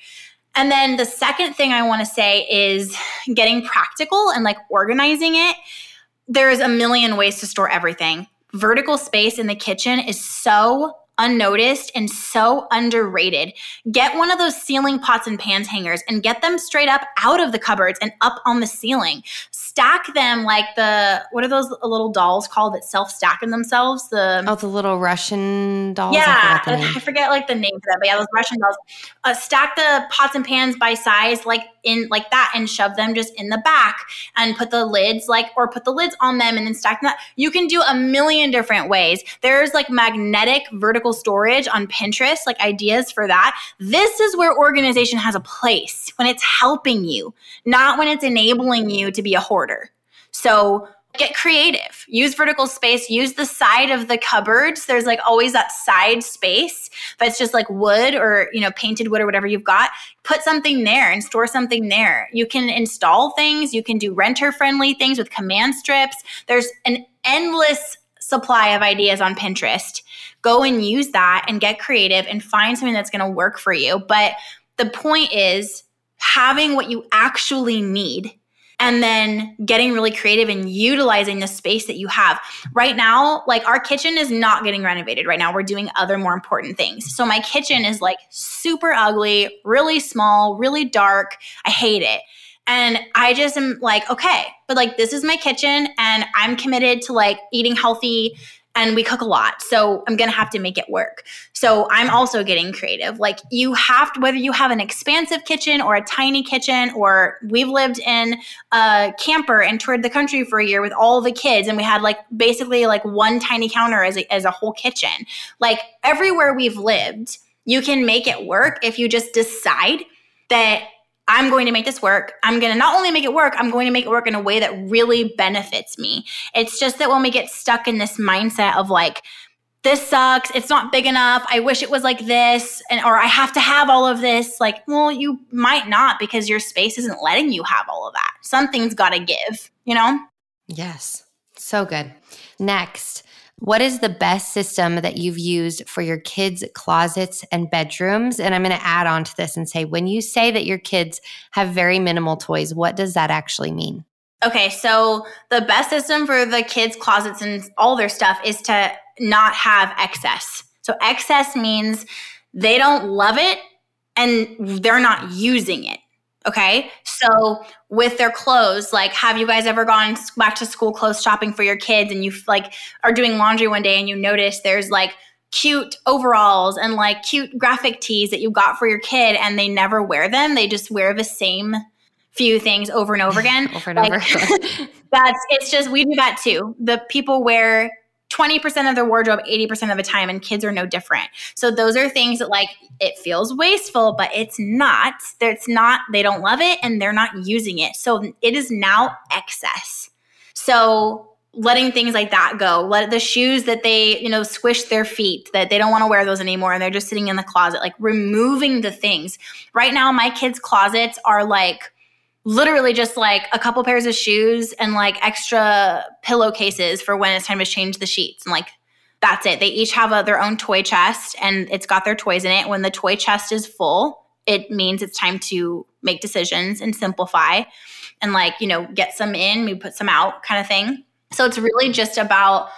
And then the second thing I want to say is getting practical and like organizing it. There's a million ways to store everything. Vertical space in the kitchen is so unnoticed and so underrated. Get one of those ceiling pots and pans hangers and get them straight up out of the cupboards and up on the ceiling. Stack them like the what are those little dolls called that self stack in themselves? The oh, the little Russian dolls. Yeah, I, I forget like the name for that, but yeah, those Russian dolls. Uh, stack the pots and pans by size, like in like that, and shove them just in the back, and put the lids like or put the lids on them, and then stack them. Up. You can do a million different ways. There's like magnetic vertical storage on Pinterest, like ideas for that. This is where organization has a place when it's helping you, not when it's enabling you to be a hoarder. So get creative. Use vertical space. Use the side of the cupboards. There's like always that side space if it's just like wood or you know painted wood or whatever you've got. Put something there and store something there. You can install things. You can do renter friendly things with command strips. There's an endless supply of ideas on Pinterest. Go and use that and get creative and find something that's going to work for you. But the point is having what you actually need and then getting really creative and utilizing the space that you have. Right now, like our kitchen is not getting renovated right now. We're doing other more important things. So my kitchen is like super ugly, really small, really dark. I hate it. And I just am like, okay, but like this is my kitchen and I'm committed to like eating healthy and we cook a lot. So I'm going to have to make it work. So I'm also getting creative. Like you have to, whether you have an expansive kitchen or a tiny kitchen, or we've lived in a camper and toured the country for a year with all the kids, and we had like basically like one tiny counter as a, as a whole kitchen. Like everywhere we've lived, you can make it work if you just decide that I'm going to make this work. I'm going to not only make it work, I'm going to make it work in a way that really benefits me. It's just that when we get stuck in this mindset of like, this sucks, it's not big enough, I wish it was like this, and or I have to have all of this, like, well, you might not because your space isn't letting you have all of that. Something's got to give, you know? Yes. So good. Next, what is the best system that you've used for your kids' closets and bedrooms? And I'm going to add on to this and say when you say that your kids have very minimal toys, what does that actually mean? Okay, so the best system for the kids' closets and all their stuff is to not have excess. So excess means they don't love it and they're not using it. Okay. So with their clothes, like, have you guys ever gone back to school clothes shopping for your kids and you like are doing laundry one day and you notice there's like cute overalls and like cute graphic tees that you got for your kid and they never wear them. They just wear the same few things over and over *laughs* again. over and like, over. *laughs* that's it's just we do that too. The people wear 20% of their wardrobe 80% of the time and kids are no different. So those are things that like it feels wasteful but it's not. It's not they don't love it and they're not using it. So it is now excess. So letting things like that go let the shoes that they you know squish their feet that they don't want to wear those anymore and they're just sitting in the closet like removing the things. Right now my kids closets are like literally just like a couple pairs of shoes and like extra pillowcases for when it's time to change the sheets and like that's it. They each have a, their own toy chest and it's got their toys in it. When the toy chest is full it means it's time to make decisions and simplify and like you know get some in we put some out kind of thing. So it's really just about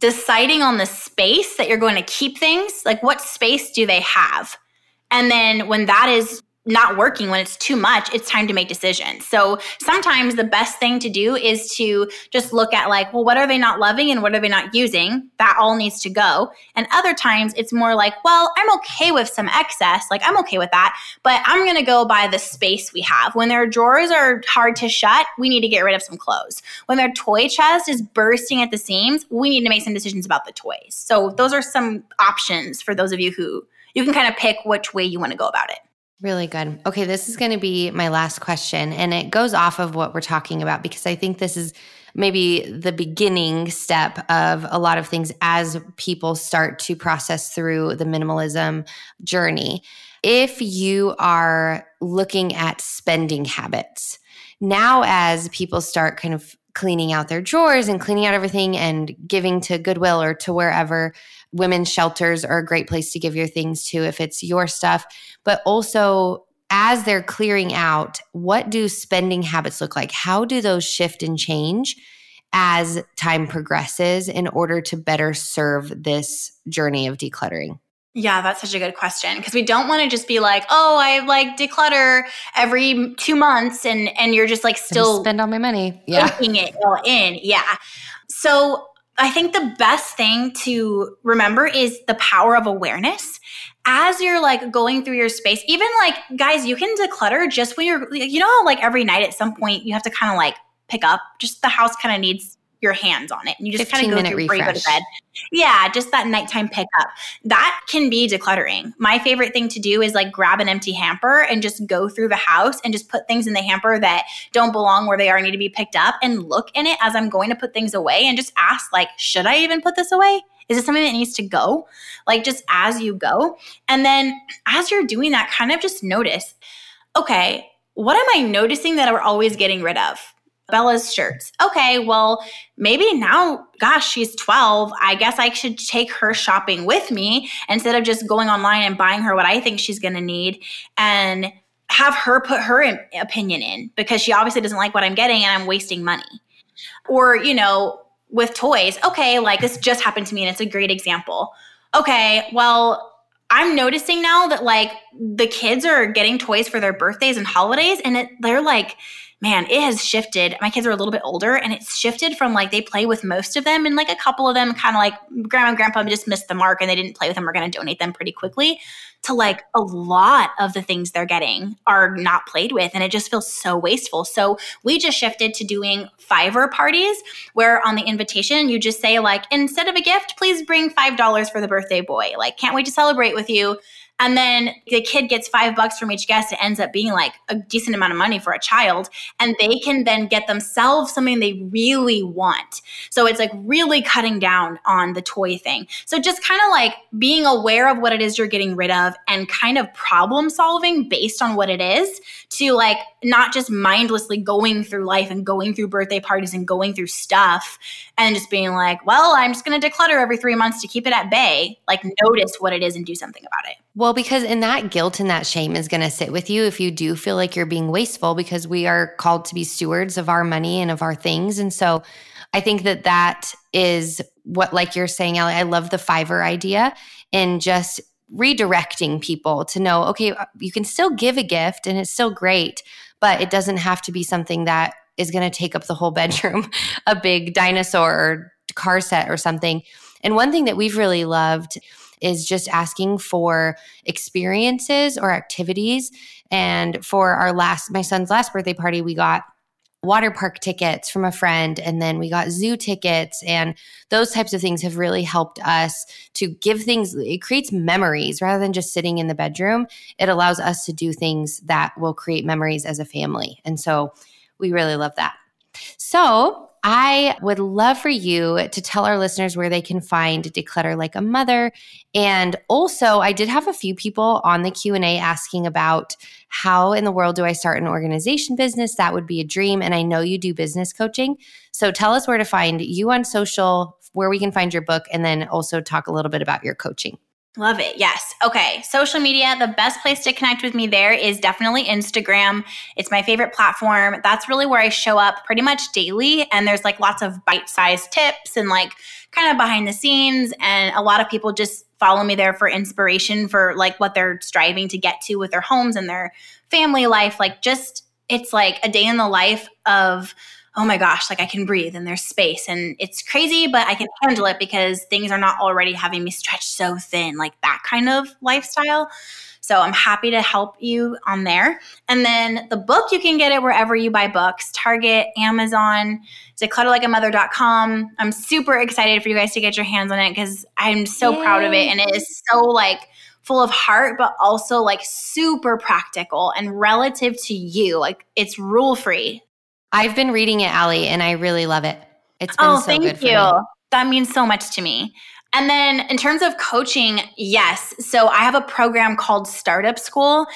deciding on the space that you're going to keep things. Like what space do they have? And then when that is not working when it's too much it's time to make decisions. So sometimes the best thing to do is to just look at like well what are they not loving and what are they not using? That all needs to go. And other times it's more like well i'm okay with some excess like i'm okay with that but i'm going to go by the space we have. When their drawers are hard to shut we need to get rid of some clothes. When their toy chest is bursting at the seams we need to make some decisions about the toys. So those are some options for those of you who you can kind of pick which way you want to go about it Really good. Okay, this is going to be my last question. And it goes off of what we're talking about because I think this is maybe the beginning step of a lot of things as people start to process through the minimalism journey. If you are looking at spending habits, now as people start kind of cleaning out their drawers and cleaning out everything and giving to Goodwill or to wherever, women's shelters are a great place to give your things to if it's your stuff. But also, as they're clearing out, what do spending habits look like? How do those shift and change as time progresses in order to better serve this journey of decluttering? Yeah, that's such a good question because we don't want to just be like, "Oh, I like declutter every 2 months and and you're just like still spend all my money." Yeah. Taking it all in. Yeah. So, I think the best thing to remember is the power of awareness. As you're like going through your space, even like guys, you can declutter just when you're, you know, like every night at some point you have to kind of like pick up, just the house kind of needs your hands on it and you just kind of go through before you go to bed. Yeah, just that nighttime pickup. That can be decluttering. My favorite thing to do is like grab an empty hamper and just go through the house and just put things in the hamper that don't belong where they are need to be picked up and look in it as I'm going to put things away and just ask like, should I even put this away? Is it something that needs to go? Like just as you go. And then as you're doing that, kind of just notice, okay, what am I noticing that we're always getting rid of? Bella's shirts. Okay, well, maybe now, gosh, she's 12. I guess I should take her shopping with me instead of just going online and buying her what I think she's going to need and have her put her in, opinion in because she obviously doesn't like what I'm getting and I'm wasting money. Or, you know, with toys, okay, like this just happened to me and it's a great example. Okay, well, I'm noticing now that like the kids are getting toys for their birthdays and holidays and it, they're like man, it has shifted. My kids are a little bit older and it's shifted from like they play with most of them and like a couple of them kind of like grandma and grandpa just missed the mark and they didn't play with them. We're going to donate them pretty quickly to like a lot of the things they're getting are not played with and it just feels so wasteful. So we just shifted to doing fiver parties where on the invitation you just say like instead of a gift, please bring $5 for the birthday boy. Like can't wait to celebrate with you and then the kid gets five bucks from each guest. It ends up being like a decent amount of money for a child. And they can then get themselves something they really want. So it's like really cutting down on the toy thing. So just kind of like being aware of what it is you're getting rid of and kind of problem solving based on what it is to like not just mindlessly going through life and going through birthday parties and going through stuff and just being like, well, I'm just going to declutter every three months to keep it at bay. Like, notice what it is and do something about it. Well, because in that guilt and that shame is going to sit with you if you do feel like you're being wasteful because we are called to be stewards of our money and of our things. And so I think that that is what, like you're saying, Allie, I love the fiver idea and just redirecting people to know, okay, uh, you can still give a gift and it's still great, but it doesn't have to be something that is going to take up the whole *laughs* bedroom, a big dinosaur or car set or something. And one thing that we've really loved is just asking for experiences or activities. And for our last, my son's last birthday party, we got water park tickets from a friend and then we got zoo tickets and those types of things have really helped us to give things it creates memories. Rather than just sitting in the bedroom it allows us to do things that will create memories as a family. And so we really love that. So I would love for you to tell our listeners where they can find Declutter Like a Mother. And also, I did have a few people on the Q&A asking about how in the world do I start an organization business? That would be a dream. And I know you do business coaching. So tell us where to find you on social, where we can find your book, and then also talk a little bit about your coaching. Love it. Yes. Okay. Social media, the best place to connect with me there is definitely Instagram. It's my favorite platform. That's really where I show up pretty much daily. And there's like lots of bite sized tips and like kind of behind the scenes. And a lot of people just follow me there for inspiration for like what they're striving to get to with their homes and their family life. Like just, it's like a day in the life of, oh my gosh, like I can breathe and there's space and it's crazy, but I can handle it because things are not already having me stretch so thin, like that kind of lifestyle. So I'm happy to help you on there. And then the book, you can get it wherever you buy books Target, Amazon, declutterlikeamother.com. I'm super excited for you guys to get your hands on it because I'm so Yay. proud of it. And it is so like, full of heart, but also like super practical and relative to you. Like it's rule free. I've been reading it, Allie, and I really love it. It's been oh, so thank you. Me. That means so much to me. And then in terms of coaching, yes. So I have a program called Startup School.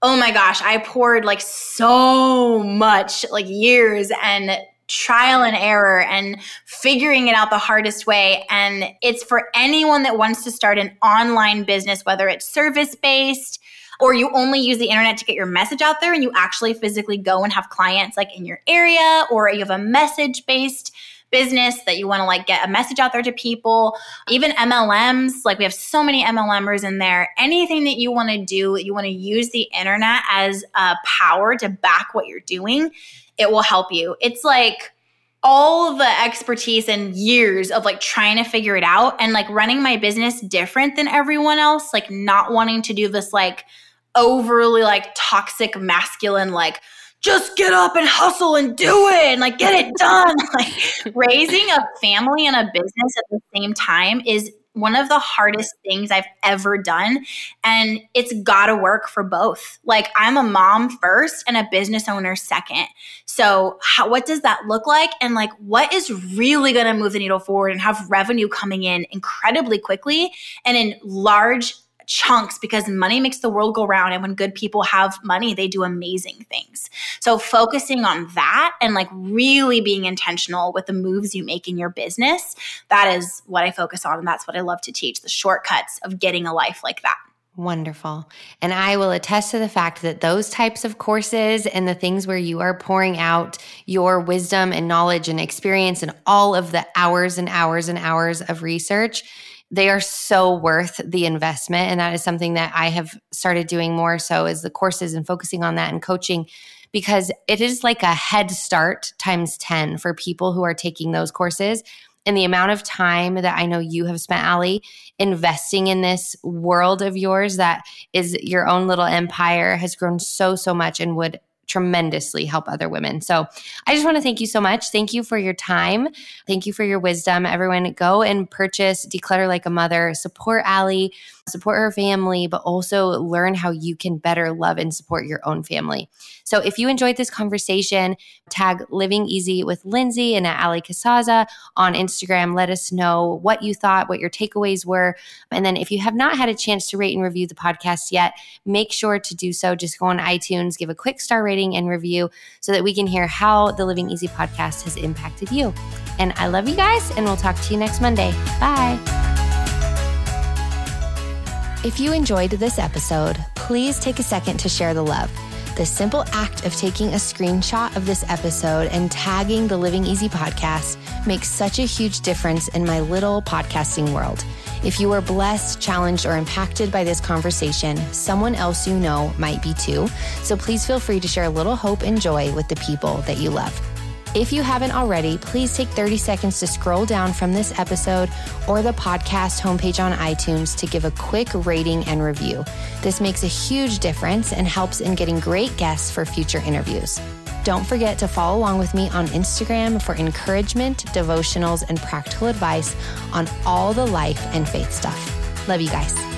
Oh my gosh, I poured like so much, like years and trial and error and figuring it out the hardest way. And it's for anyone that wants to start an online business, whether it's service based, or you only use the internet to get your message out there and you actually physically go and have clients like in your area or you have a message based business that you want to like get a message out there to people. Even mlms like we have so many mlmers in there. Anything that you want to do you want to use the internet as a power to back what you're doing it will help you. It's like all the expertise and years of like trying to figure it out and like running my business different than everyone else like not wanting to do this like overly like toxic masculine like just get up and hustle and do it and like get it done *laughs* like raising a family and a business at the same time is one of the hardest things I've ever done. And it's got to work for both. Like, I'm a mom first and a business owner second. So, how, what does that look like? And like, what is really going to move the needle forward and have revenue coming in incredibly quickly and in large chunks because money makes the world go round. And when good people have money, they do amazing things. So focusing on that and like really being intentional with the moves you make in your business, that is what I focus on. And that's what I love to teach the shortcuts of getting a life like that. Wonderful. And I will attest to the fact that those types of courses and the things where you are pouring out your wisdom and knowledge and experience and all of the hours and hours and hours of research they are so worth the investment. And that is something that I have started doing more so is the courses and focusing on that and coaching because it is like a head start times 10 for people who are taking those courses. And the amount of time that I know you have spent, Allie, investing in this world of yours that is your own little empire has grown so, so much and would tremendously help other women. So I just want to thank you so much. Thank you for your time. Thank you for your wisdom. Everyone, go and purchase Declutter Like a Mother. Support Allie, support her family, but also learn how you can better love and support your own family. So if you enjoyed this conversation, tag Living Easy with Lindsay and Allie Casazza on Instagram. Let us know what you thought, what your takeaways were. And then if you have not had a chance to rate and review the podcast yet, make sure to do so. Just go on iTunes, give a quick star rating and review so that we can hear how the Living Easy podcast has impacted you. And I love you guys, and we'll talk to you next Monday. Bye. If you enjoyed this episode, please take a second to share the love. The simple act of taking a screenshot of this episode and tagging the Living Easy podcast makes such a huge difference in my little podcasting world. If you are blessed, challenged, or impacted by this conversation, someone else you know might be too. So please feel free to share a little hope and joy with the people that you love. If you haven't already, please take 30 seconds to scroll down from this episode or the podcast homepage on iTunes to give a quick rating and review. This makes a huge difference and helps in getting great guests for future interviews. Don't forget to follow along with me on Instagram for encouragement, devotionals, and practical advice on all the life and faith stuff. Love you guys.